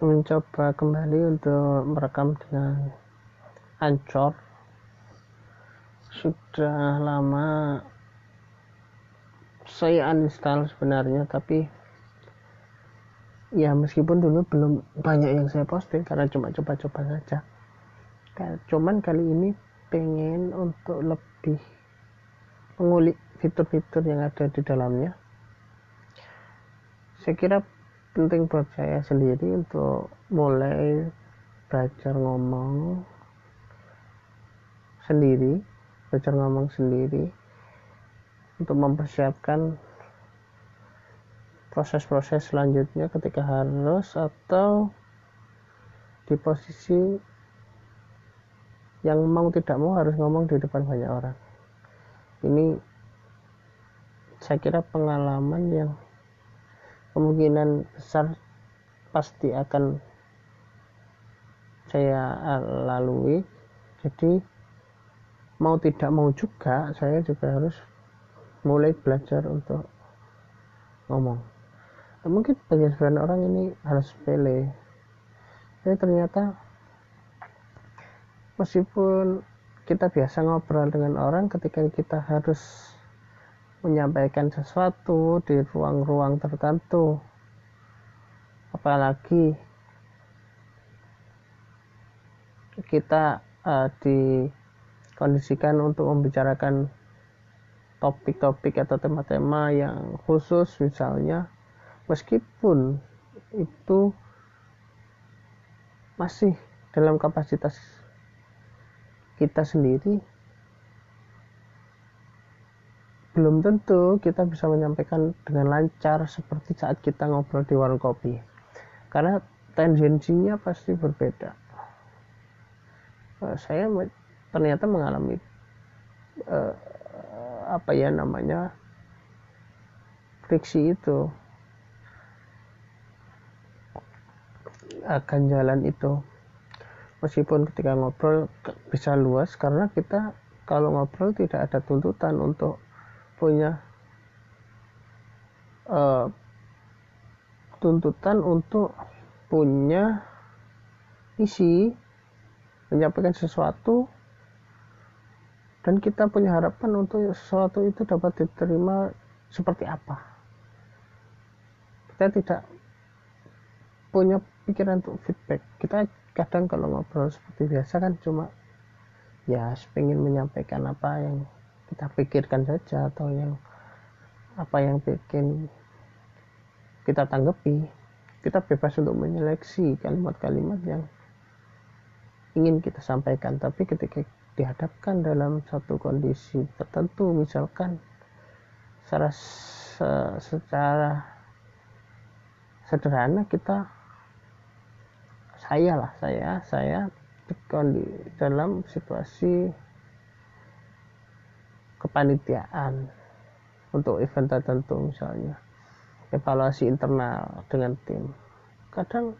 mencoba kembali untuk merekam dengan Anchor sudah lama saya uninstall sebenarnya tapi ya meskipun dulu belum banyak yang saya posting karena cuma coba-coba saja. Cuman kali ini pengen untuk lebih mengulik fitur-fitur yang ada di dalamnya. Saya kira penting buat saya sendiri untuk mulai belajar ngomong sendiri belajar ngomong sendiri untuk mempersiapkan proses-proses selanjutnya ketika harus atau di posisi yang mau tidak mau harus ngomong di depan banyak orang. Ini saya kira pengalaman yang kemungkinan besar pasti akan saya lalui. Jadi mau tidak mau juga saya juga harus mulai belajar untuk ngomong. Nah, mungkin bagi sebagian orang ini harus sepele. Tapi ternyata meskipun kita biasa ngobrol dengan orang ketika kita harus menyampaikan sesuatu di ruang-ruang tertentu. Apalagi kita uh, di kondisikan untuk membicarakan topik-topik atau tema-tema yang khusus misalnya meskipun itu masih dalam kapasitas kita sendiri belum tentu kita bisa menyampaikan dengan lancar seperti saat kita ngobrol di warung kopi. Karena tendensinya pasti berbeda. Saya ternyata mengalami uh, apa ya namanya friksi itu. Akan jalan itu. Meskipun ketika ngobrol bisa luas karena kita kalau ngobrol tidak ada tuntutan untuk punya uh, tuntutan untuk punya isi menyampaikan sesuatu dan kita punya harapan untuk sesuatu itu dapat diterima seperti apa. Kita tidak punya pikiran untuk feedback. Kita kadang kalau ngobrol seperti biasa kan cuma ya pengen menyampaikan apa yang kita pikirkan saja atau yang apa yang bikin kita tanggapi kita bebas untuk menyeleksi kalimat-kalimat yang ingin kita sampaikan. Tapi ketika dihadapkan dalam satu kondisi tertentu misalkan secara secara sederhana kita saya lah saya saya di dalam situasi kepanitiaan untuk event tertentu misalnya. Evaluasi internal dengan tim. Kadang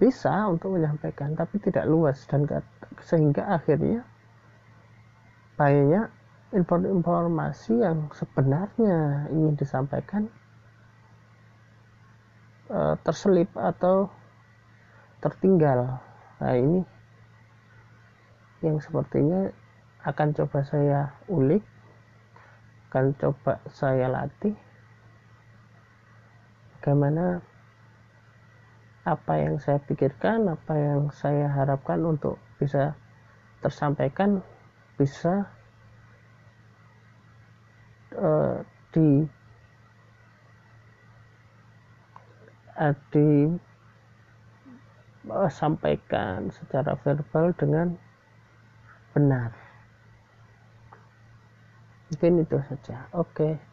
bisa untuk menyampaikan tapi tidak luas dan sehingga akhirnya banyak informasi yang sebenarnya ingin disampaikan e, terselip atau tertinggal. Nah ini yang sepertinya akan coba saya ulik akan coba saya latih. Bagaimana apa yang saya pikirkan, apa yang saya harapkan untuk bisa tersampaikan bisa uh, di uh, di uh, sampaikan secara verbal dengan benar mungkin itu saja oke okay.